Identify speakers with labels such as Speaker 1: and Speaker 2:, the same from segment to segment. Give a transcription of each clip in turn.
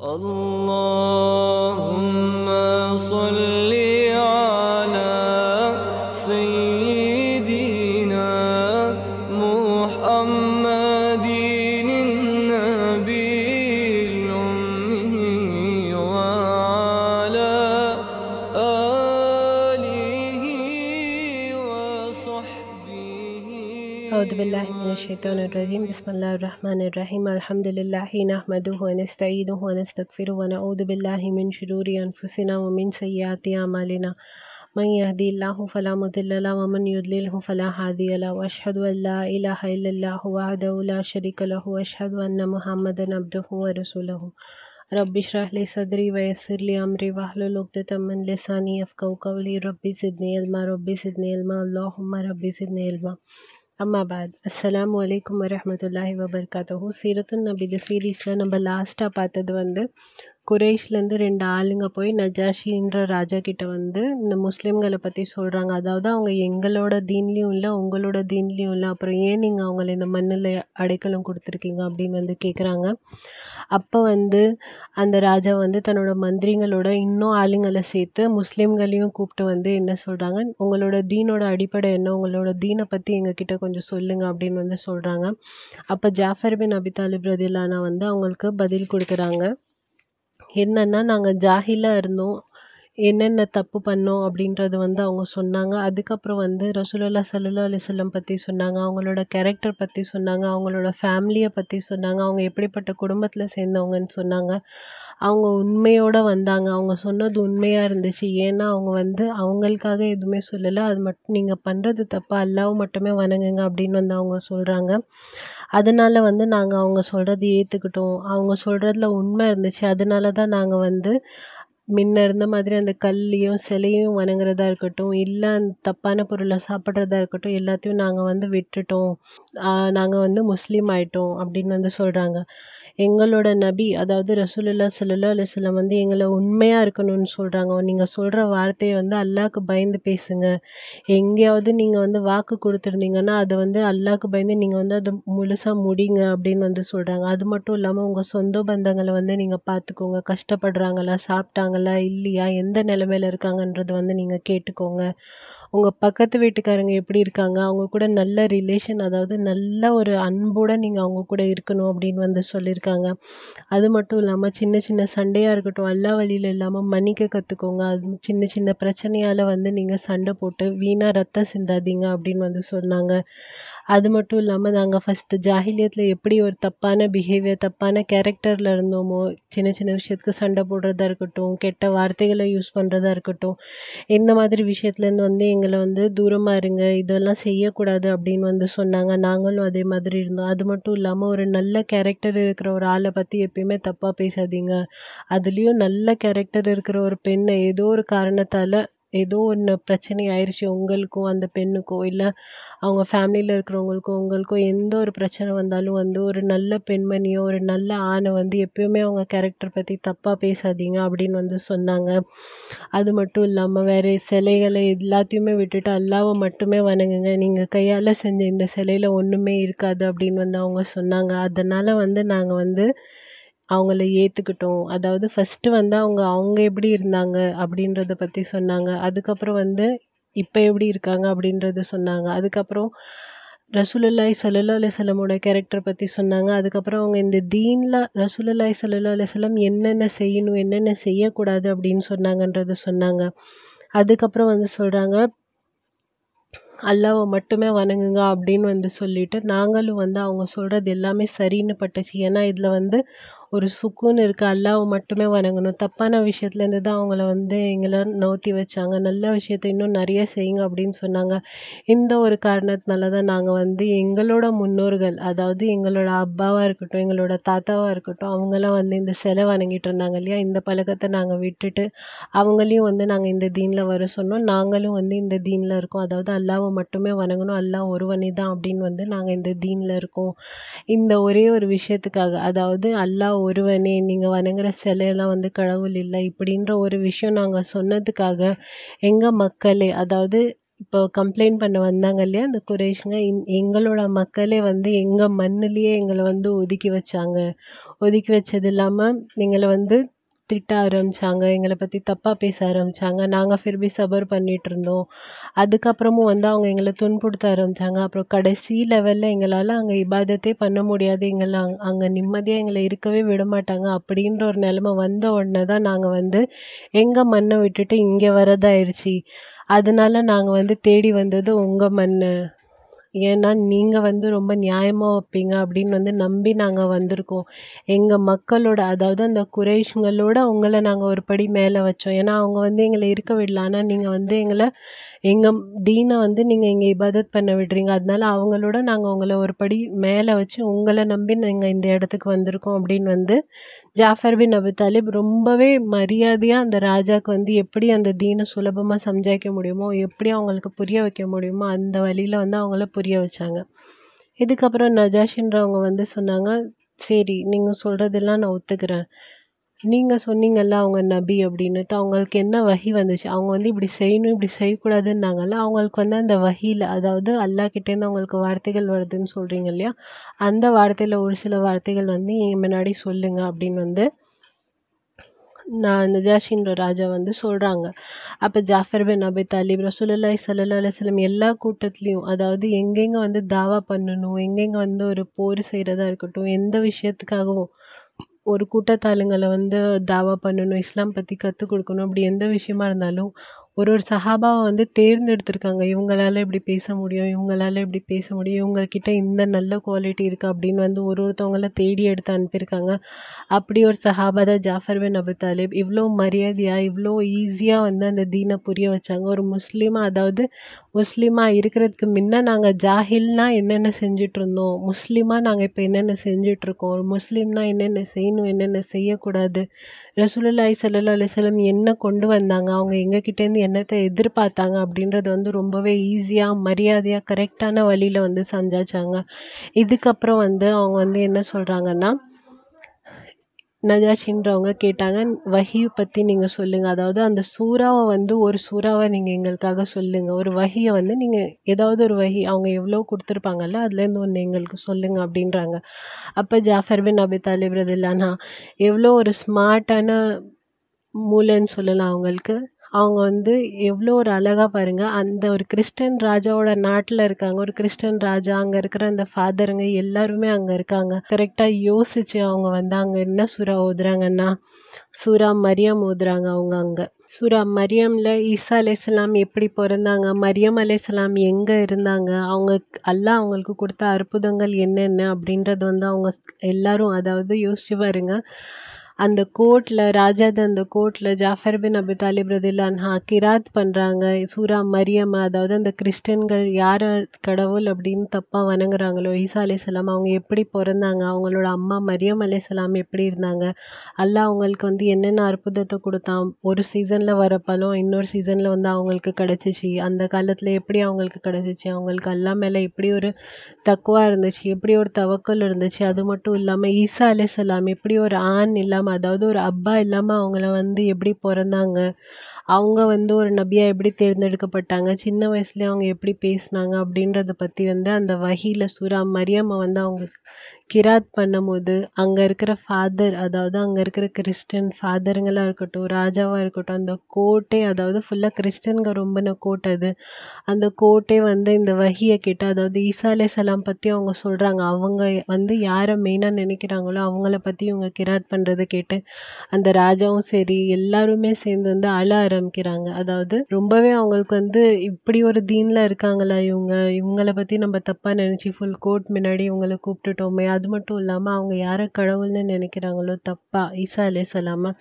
Speaker 1: الله
Speaker 2: أعوذ بالله من الشيطان الرجيم. بسم الله الرحمن الرحيم. الحمد لله نحمده ونستعينه ونستغفره ونعوذ بالله من شرور أنفسنا ومن سيئات أعمالنا. من يهدي الله فلا مضل له ومن يضلله فلا هادي له. وأشهد أن لا إله إلا الله وحده لا شريك له. وأشهد أن محمدا عبده ورسوله. رب اشرح لي صدري ويسر لي أمري واحلل عقدة من لساني يفقهوا قولي. ربي زدني علما. ربي زدني علما. اللهم ربي زدني علما. அம்மா பாத் அஸ்ஸலாமு அலைக்கும் வரஹ்மத்துல்லாஹி வபர்காத்தஹு சீரத்துன் நபி இந்த சீரீஸில் நம்ம லாஸ்ட்டாக பார்த்தது வந்து குரேஷ்லேருந்து ரெண்டு ஆளுங்க போய் நஜாஷின்ற ராஜா கிட்ட வந்து இந்த முஸ்லீம்களை பற்றி சொல்கிறாங்க அதாவது அவங்க எங்களோட தீன்லேயும் இல்லை உங்களோட தீன்லேயும் இல்லை. அப்புறம் ஏன் நீங்கள் அவங்கள இந்த மண்ணில் அடைக்கலம் கொடுத்துருக்கீங்க அப்படின்னு வந்து கேட்குறாங்க அப்போ வந்து அந்த ராஜா வந்து தன்னோட மந்திரிங்களோட இன்னும் ஆளுங்களை சேர்த்து முஸ்லீம்களையும் கூப்பிட்டு வந்து என்ன சொல்கிறாங்க உங்களோட தீனோட அடிப்படை என்ன உங்களோட தீனை பற்றி எங்ககிட்ட கொஞ்சம் சொல்லுங்க அப்படின்னு வந்து சொல்கிறாங்க அப்போ ஜாஃபர் பின் அபிதாலி தாலிப் ரதிலானா வந்து அவங்களுக்கு பதில் கொடுக்குறாங்க. என்னென்னா நாங்கள் ஜாஹிலாக இருந்தோம். என்னென்ன தப்பு பண்ணோம் அப்படின்றது வந்து அவங்க சொன்னாங்க. அதுக்கப்புறம் வந்து ரசூலுல்லா சல்லா அலிசல்லம் பற்றி சொன்னாங்க. அவங்களோட கேரக்டர் பற்றி சொன்னாங்க. அவங்களோட ஃபேமிலியை பற்றி சொன்னாங்க. அவங்க எப்படிப்பட்ட குடும்பத்தில் சேர்ந்தவங்கன்னு சொன்னாங்க. அவங்க உண்மையோடு வந்தாங்க. அவங்க சொன்னது உண்மையாக இருந்துச்சு. ஏன்னா அவங்க வந்து அவங்களுக்காக எதுவுமே சொல்லலை. அது மட்டும் நீங்கள் பண்ணுறது தப்பு அல்லாவை மட்டுமே வணங்குங்க அப்படின்னு வந்து அவங்க சொல்கிறாங்க அதனால வந்து நாங்கள் அவங்க சொல்கிறது ஏற்றுக்கிட்டோம் அவங்க சொல்கிறதுல உண்மை இருந்துச்சு. அதனால தான் நாங்கள் வந்து முன்ன இருந்த மாதிரி அந்த கல்லையும் சிலையும் வணங்குறதா இருக்கட்டும் இல்லை அந்த தப்பான பொருளை சாப்பிட்றதா இருக்கட்டும் எல்லாத்தையும் நாங்கள் வந்து விட்டுட்டோம். நாங்கள் வந்து முஸ்லீம் ஆயிட்டோம் அப்படின்னு வந்து சொல்கிறாங்க எங்களோட நபி அதாவது ரசூலுல்லா சல்லா அலுவலம் வந்து எங்களை உண்மையாக இருக்கணும்னு சொல்கிறாங்க நீங்கள் சொல்கிற வார்த்தையை வந்து அல்லாவுக்கு பயந்து பேசுங்க. எங்கேயாவது நீங்கள் வந்து வாக்கு கொடுத்துருந்தீங்கன்னா அதை வந்து அல்லாவுக்கு பயந்து நீங்கள் வந்து அதை முழுசாக முடிங்க அப்படின்னு வந்து சொல்கிறாங்க அது மட்டும் இல்லாமல் உங்கள் சொந்த பந்தங்களை வந்து நீங்கள் பார்த்துக்கோங்க. கஷ்டப்படுறாங்களா சாப்பிட்டாங்களா இல்லையா எந்த நிலமையில இருக்காங்கன்றது வந்து நீங்கள் கேட்டுக்கோங்க. உங்கள் பக்கத்து வீட்டுக்காரங்க எப்படி இருக்காங்க? அவங்க கூட நல்ல ரிலேஷன் அதாவது நல்ல ஒரு அன்போடு நீங்கள் அவங்க கூட இருக்கணும் அப்படின்னு வந்து சொல்லியிருக்காங்க. அது மட்டும் இல்லாமல் சின்ன சின்ன சண்டையாக இருக்கட்டும் எல்லா வழியில் இல்லாமல் மன்னிக்க கற்றுக்கோங்க அது சின்ன சின்ன பிரச்சனையால் வந்து நீங்கள் சண்டை போட்டு வீணாக ரத்தம் சிந்தாதீங்க அப்படின்னு வந்து சொன்னாங்க. அது மட்டும் இல்லாமல் நாங்கள் ஃபஸ்ட்டு ஜாஹிலியத்தில் எப்படி ஒரு தப்பான பிஹேவியர் தப்பான கேரக்டரில் இருந்தோமோ சின்ன சின்ன விஷயத்துக்கு சண்டை போடுறதா இருக்கட்டும் கெட்ட வார்த்தைகளை யூஸ் பண்ணுறதா இருக்கட்டும் இந்த மாதிரி விஷயத்துலேருந்து வந்து எங்களை வந்து தூரமாக இருங்க இதெல்லாம் செய்யக்கூடாது அப்படின்னு வந்து சொன்னாங்க. நாங்களும் அதே மாதிரி இருந்தோம். அது மட்டும் இல்லாமல் ஒரு நல்ல கேரக்டர் இருக்கிற ஒரு ஆளை பற்றி எப்பயுமே தப்பாக பேசாதீங்க. அதுலேயும் நல்ல கேரக்டர் இருக்கிற ஒரு பெண்ணை ஏதோ ஒரு காரணத்தால் ஏதோ ஒன்று பிரச்சனை ஆயிடுச்சு உங்களுக்கும் அந்த பெண்ணுக்கோ இல்லை அவங்க ஃபேமிலியில் இருக்கிறவங்களுக்கோ உங்களுக்கோ எந்த ஒரு பிரச்சனை வந்தாலும் வந்து ஒரு நல்ல பெண்மணியோ ஒரு நல்ல ஆணை வந்து எப்பயுமே அவங்க கேரக்டர் பற்றி தப்பாக பேசாதீங்க அப்படின்னு வந்து சொன்னாங்க. அது மட்டும் இல்லாமல் வேறு சிலைகளை எல்லாத்தையுமே விட்டுட்டு அல்லாவை மட்டுமே வணங்குங்க. நீங்கள் கையால் செஞ்ச இந்த சிலையில் ஒன்றுமே இருக்காது அப்படின்னு வந்து அவங்க சொன்னாங்க. அதனால் வந்து நாங்கள் வந்து அவங்கள ஏற்றுக்கிட்டோம் அதாவது ஃபஸ்ட்டு வந்து அவங்க அவங்க எப்படி இருந்தாங்க அப்படின்றத பற்றி சொன்னாங்க. அதுக்கப்புறம் வந்து இப்போ எப்படி இருக்காங்க அப்படின்றத சொன்னாங்க. அதுக்கப்புறம் ரசூலுல்லாய் சல்லா அலிசல்லமோட கேரக்டர் பற்றி சொன்னாங்க. அதுக்கப்புறம் அவங்க இந்த தீனில் ரசூலுல்லாய் சல்லா அலிசல்லம் என்னென்ன செய்யணும் என்னென்ன செய்யக்கூடாது அப்படின்னு சொன்னாங்கன்றத சொன்னாங்க. அதுக்கப்புறம் வந்து சொல்கிறாங்க அல்லாவை மட்டுமே வணங்குங்க அப்படின்னு வந்து சொல்லிட்டு நாங்களும் வந்து அவங்க சொல்கிறது எல்லாமே சரின்னு பட்டுச்சு. ஏன்னா இதில் வந்து ஒரு சுக்குன்னு இருக்குது அல்லாவை மட்டுமே வணங்கணும். தப்பான விஷயத்துலேருந்து தான் அவங்கள வந்து எங்களை நோத்தி வச்சாங்க. நல்ல விஷயத்த இன்னும் நிறைய செய்யுங்க அப்படின்னு சொன்னாங்க. இந்த ஒரு காரணத்தினால தான் நாங்கள் வந்து எங்களோட முன்னோர்கள் அதாவது எங்களோட அப்பாவாக இருக்கட்டும் எங்களோட தாத்தாவாக இருக்கட்டும் அவங்களாம் வந்து இந்த சிலை வணங்கிட்டு இருந்தாங்க இல்லையா? இந்த பழக்கத்தை நாங்கள் விட்டுட்டு அவங்களையும் வந்து நாங்கள் இந்த தீனில் வர சொன்னோம். நாங்களும் வந்து இந்த தீனில் இருக்கோம். அதாவது அல்லாவை மட்டுமே வணங்கணும். அல்லாஹ் ஒருவனே தான் அப்படின்னு வந்து நாங்கள் இந்த தீனில் இருக்கோம். இந்த ஒரே ஒரு விஷயத்துக்காக அதாவது அல்லாஹ் ஒருவனே நீங்கள் வணங்குற சிலையெல்லாம் வந்து கடவுள் இல்லை. இப்படின்ற ஒரு விஷயம் நாங்கள் சொன்னதுக்காக எங்கள் மக்களே அதாவது இப்போ கம்ப்ளைண்ட் பண்ண வந்தாங்க இல்லையா அந்த குறைஷுங்க எங்களோட மக்களே வந்து எங்கள் மண்ணுலேயே எங்களை வந்து ஒதுக்கி வச்சாங்க. ஒதுக்கி வச்சது இல்லாமல் எங்களை வந்து திட்ட ஆரம்பிச்சாங்க. எங்களை பற்றி தப்பாக பேச ஆரம்பிச்சாங்க. நாங்கள் ஃபிர்பி சபர் பண்ணிகிட்ருந்தோம் இருந்தோம். அதுக்கப்புறமும் வந்து அவங்க எங்களை துன்புறுத்த ஆரம்பிச்சாங்க. அப்புறம் கடைசி லெவலில் எங்களால் அங்கே இபாதத்தே பண்ண முடியாது. எங்களை அங்கே நிம்மதியாக எங்களை இருக்கவே விட மாட்டாங்க. அப்படின்ற ஒரு நிலமை வந்த உடனே தான் நாங்கள் வந்து எங்கள் மண்ணை விட்டுட்டு இங்கே வரதாயிடுச்சு அதனால நாங்கள் வந்து தேடி வந்தது உங்கள் மண் ஏன்னா நீங்கள் வந்து ரொம்ப நியாயமாக வைப்பீங்க அப்படின்னு வந்து நம்பி நாங்கள் வந்திருக்கோம். எங்கள் மக்களோட அதாவது அந்த குறைஷங்களோட உங்களை நாங்கள் ஒரு படி மேலே வச்சோம். ஏன்னா அவங்க வந்து எங்களை இருக்க விடல. ஆனால் நீங்கள் வந்து எங்களை எங்கள் தீனை வந்து நீங்கள் இங்கே இபாதத் பண்ண விடுறீங்க. அதனால அவங்களோட நாங்கள் உங்களை ஒரு படி மேலே வச்சு உங்களை நம்பி நாங்கள் இந்த இடத்துக்கு வந்திருக்கோம் அப்படின்னு வந்து ஜாஃபர் பின் அபு தாலிப் ரொம்பவே மரியாதையாக அந்த ராஜாவுக்கு வந்து எப்படி அந்த தீனை சுலபமாக சம்ஜாய்க்க முடியுமோ எப்படி அவங்களுக்கு புரிய வைக்க முடியுமோ அந்த வழியில் வந்து அவங்கள புரிய வச்சாங்க. இதுக்கப்புறம் நஜாஷின்றவங்க வந்து சொன்னாங்க சரி நீங்கள் சொல்கிறதெல்லாம் நான் ஒத்துக்கிறேன். நீங்கள் சொன்னீங்கல்ல அவங்க நபி அப்படின்னுட்டு அவங்களுக்கு என்ன வகி வந்துச்சு? அவங்க வந்து இப்படி செய்யணும் இப்படி செய்யக்கூடாதுன்னாங்கல்ல அவங்களுக்கு வந்து அந்த வகியில் அதாவது அல்லாஹ் கிட்டேருந்து அவங்களுக்கு வார்த்தைகள் வருதுன்னு சொல்கிறீங்க இல்லையா? அந்த வார்த்தையில் ஒரு சில வார்த்தைகள் வந்து என் முன்னாடி சொல்லுங்கள் அப்படின்னு வந்து நான் நஜாஷின்ற ராஜா வந்து சொல்கிறாங்க அப்போ ஜாஃபர் பின் அபி தாலிப் ரசூலுல்லாஹி சல்லா அலுவலம் எல்லா கூட்டத்துலேயும் அதாவது எங்கெங்கே வந்து தாவா பண்ணணும் எங்கெங்கே வந்து ஒரு போர் செய்கிறதா இருக்கட்டும் எந்த விஷயத்துக்காகவும் ஒரு கூட்டத்தாளுங்களை வந்து தாவா பண்ணணும் இஸ்லாம் பற்றி கற்றுக் கொடுக்கணும் அப்படி எந்த விஷயமா இருந்தாலும் ஒரு ஒரு சஹாபாவை வந்து தேர்ந்தெடுத்திருக்காங்க. இவங்களால இப்படி பேச முடியும் இவங்களால இப்படி பேச முடியும் இவங்கக்கிட்ட இந்த நல்ல குவாலிட்டி இருக்குது அப்படின்னு வந்து ஒரு ஒருத்தவங்கள தேடி எடுத்து அனுப்பியிருக்காங்க. அப்படி ஒரு சஹாபா தான் ஜாஃபர் பின் அபு தாலிப். இவ்வளோ மரியாதையாக இவ்வளோ ஈஸியாக வந்து அந்த தீனை புரிய வச்சாங்க. ஒரு முஸ்லீமாக அதாவது முஸ்லீமாக இருக்கிறதுக்கு முன்ன நாங்கள் ஜாஹில்னா என்னென்ன செஞ்சுட்டு இருந்தோம் முஸ்லீமாக நாங்கள் இப்போ என்னென்ன செஞ்சிட்ருக்கோம் ஒரு முஸ்லீம்னா என்னென்ன செய்யணும் என்னென்ன செய்யக்கூடாது? ரசூலுல்லாய் சல்லா அலைஹி என்ன கொண்டு வந்தாங்க? அவங்க எங்ககிட்டேருந்து என்னத்தை எதிர்பார்த்தாங்க அப்படின்றது வந்து ரொம்பவே ஈஸியாக மரியாதையாக கரெக்டான வழியில் வந்து சஞ்சாச்சாங்க இதுக்கப்புறம் வந்து அவங்க வந்து என்ன சொல்கிறாங்கன்னா நஜாஷின்றவங்க கேட்டாங்க வஹியை பற்றி நீங்கள் சொல்லுங்கள் அதாவது அந்த சூறாவை வந்து ஒரு சூறாவை நீங்கள் எங்களுக்காக சொல்லுங்கள் ஒரு வகியை வந்து நீங்கள் ஏதாவது ஒரு வகி அவங்க எவ்வளோ கொடுத்துருப்பாங்கல்ல அதுலேருந்து ஒன்று எங்களுக்கு சொல்லுங்கள் அப்படின்றாங்க. அப்போ ஜாஃபர் பின் அபி தாலிப் ரதில்லானா எவ்வளோ ஒரு ஸ்மார்ட்டான மூளைன்னு சொல்லலாம் அவங்களுக்கு. அவங்க வந்து எவ்வளோ ஒரு அழகாக பாருங்கள் அந்த ஒரு கிறிஸ்டன் ராஜாவோட நாட்டில் இருக்காங்க. ஒரு கிறிஸ்டன் ராஜா அங்கே இருக்கிற அந்த ஃபாதருங்க எல்லாருமே அங்கே இருக்காங்க. கரெக்டாக யோசித்து அவங்க வந்து அங்கே என்ன சூறா ஓதுறாங்கன்னா சூரா மரியம் ஓதுறாங்க அவங்க அங்கே. சூரா மரியமில் ஈசா அலையாம் எப்படி பிறந்தாங்க? மரியம் அலையாம் எங்கே இருந்தாங்க? அவங்க அல்லா அவங்களுக்கு கொடுத்த அற்புதங்கள் என்னென்ன அப்படின்றது வந்து அவங்க எல்லாரும் அதாவது யோசிச்சு பாருங்க. அந்த கோர்ட்டில் ராஜாது அந்த கோர்ட்டில் ஜாஃபர் பின் அபு தாலிப் ரதில்லான்ஹா கிராத் பண்ணுறாங்க சூரா மரியம் அதாவது அந்த கிறிஸ்டின்கள் யாரை கடவுள் அப்படின்னு தப்பாக வணங்குறாங்களோ ஈசா சலாம் அவங்க எப்படி பிறந்தாங்க அவங்களோட அம்மா மரியம் அலையாம் எப்படி இருந்தாங்க அல்லா அவங்களுக்கு வந்து என்னென்ன அற்புதத்தை கொடுத்தான் ஒரு சீசனில் வர பழம் இன்னொரு சீசனில் வந்து அவங்களுக்கு கிடச்சிச்சு அந்த காலத்தில் எப்படி அவங்களுக்கு கிடச்சிச்சு அவங்களுக்கு அல்லா மேலே எப்படி ஒரு தக்குவா இருந்துச்சு எப்படி ஒரு தவக்கல் இருந்துச்சு அது மட்டும் இல்லாமல் ஈசா அலையாம் எப்படி ஒரு ஆண் இல்லாமல் அதாவது ஒரு அப்பா இல்லாமல் அவங்கள வந்து எப்படி பிறந்தாங்க? அவங்க வந்து ஒரு நபியாக எப்படி தேர்ந்தெடுக்கப்பட்டாங்க? சின்ன வயசுலேயே அவங்க எப்படி பேசினாங்க? அப்படின்றத பற்றி வந்து அந்த வகையில் சூரா மரியாமை வந்து அவங்க கிராத் பண்ணும்போது அங்கே இருக்கிற ஃபாதர் அதாவது அங்கே இருக்கிற கிறிஸ்டின் ஃபாதருங்களாக இருக்கட்டும் ராஜாவாக இருக்கட்டும் அந்த கோட்டை அதாவது ஃபுல்லாக கிறிஸ்டின்க ரொம்பின கோட்டை அது. அந்த கோட்டை வந்து இந்த வகையை கேட்டு அதாவது ஈசா அலையாம் பற்றி அவங்க சொல்கிறாங்க அவங்க வந்து யாரை மெயினாக நினைக்கிறாங்களோ அவங்கள பற்றி இவங்க கிராத் பண்ணுறது கேட்டு அந்த ராஜாவும் சரி எல்லாருமே சேர்ந்து வந்து அழ ஆரம்பிக்கிறாங்க. அதாவது ரொம்பவே அவங்களுக்கு வந்து இப்படி ஒரு தீனில் இருக்காங்களா இவங்க? இவங்கள பற்றி நம்ம தப்பாக நினச்சி ஃபுல் கோர்ட் முன்னாடி இவங்களை கூப்பிட்டுட்டோமே. அது மட்டும் இல்லாமல் அவங்க யாரை கடவுள்னு நினைக்கிறாங்களோ தப்பா ஈசா அலையாம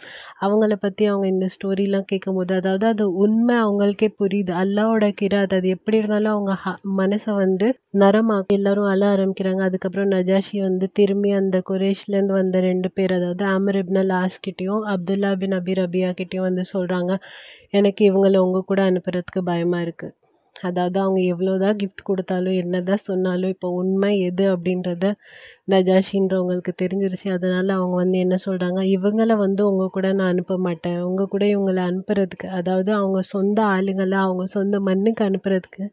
Speaker 2: அவங்கள பற்றி அவங்க இந்த ஸ்டோரிலாம் கேட்கும்போது அதாவது அது உண்மை அவங்களுக்கே புரியுது. அல்லாவோட கிராத் அது எப்படி இருந்தாலும் அவங்க மனசை வந்து நரமாக்கி எல்லாரும் அழ ஆரம்பிக்கிறாங்க. அதுக்கப்புறம் நஜாஷி வந்து திரும்பி அந்த குரேஷ்லேருந்து வந்த ரெண்டு பேர் அதாவது ஆமர் இப்ன கிட்டேயும் அப்துல்லா பின் அபி ரபியா கிட்டேயும் வந்து சொல்கிறாங்க எனக்கு இவங்கள உங்கள் கூட அனுப்புறதுக்கு பயமாக இருக்குது அதாவது அவங்க எவ்வளோ தான் கிஃப்ட் கொடுத்தாலும் என்ன தான் சொன்னாலும் இப்போ உண்மை எது அப்படின்றத நஜாஷின்றவங்களுக்கு தெரிஞ்சிருச்சு. அதனால் அவங்க வந்து என்ன சொல்கிறாங்க இவங்கள வந்து உங்கள் கூட நான் அனுப்ப மாட்டேன். உங்கள் கூட இவங்களை அனுப்புறதுக்கு அதாவது அவங்க சொந்த ஆளுங்களை அவங்க சொந்த மண்ணுக்கு அனுப்புறதுக்கு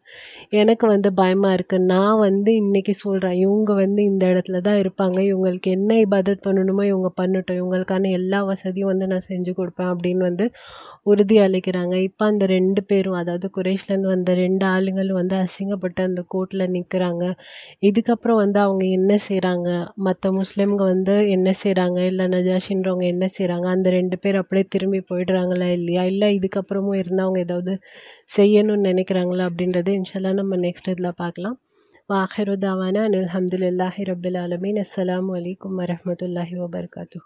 Speaker 2: எனக்கு வந்து பயமாக இருக்குது நான் வந்து இன்றைக்கி சொல்கிறேன் இவங்க வந்து இந்த இடத்துல தான் இருப்பாங்க. இவங்களுக்கு என்ன இபாதத் பண்ணணுமோ இவங்க பண்ணட்டும். இவங்களுக்கான எல்லா வசதியும் வந்து நான் செஞ்சு கொடுப்பேன் அப்படின்னு வந்து உறுதி அளிக்கிறாங்க. இப்போ அந்த ரெண்டு பேரும் அதாவது குரேஷ்லேருந்து வந்த ரெண்டு ஆளுங்களும் வந்து அசிங்கப்பட்டு அந்த கோர்ட்டில் நிற்கிறாங்க இதுக்கப்புறம் வந்து அவங்க என்ன செய்கிறாங்க மற்ற முஸ்லீம்க வந்து என்ன செய்கிறாங்க இல்லை நஜாஷின்றவங்க என்ன செய்கிறாங்க அந்த ரெண்டு பேர் அப்படியே திரும்பி போயிடுறாங்களா இல்லையா? இல்லை இதுக்கப்புறமும் இருந்தால் அவங்க ஏதாவது செய்யணும்னு நினைக்கிறாங்களா அப்படின்றது இன்ஷால்லா நம்ம நெக்ஸ்ட் இதில் பார்க்கலாம். வாஹிரு தாவானா அனில் அஹமதுல்லாஹி ரபில் ஆலமீன். அஸ்லாம் அலைக்கும் வரமத்துல்லாஹி வபர்காத்து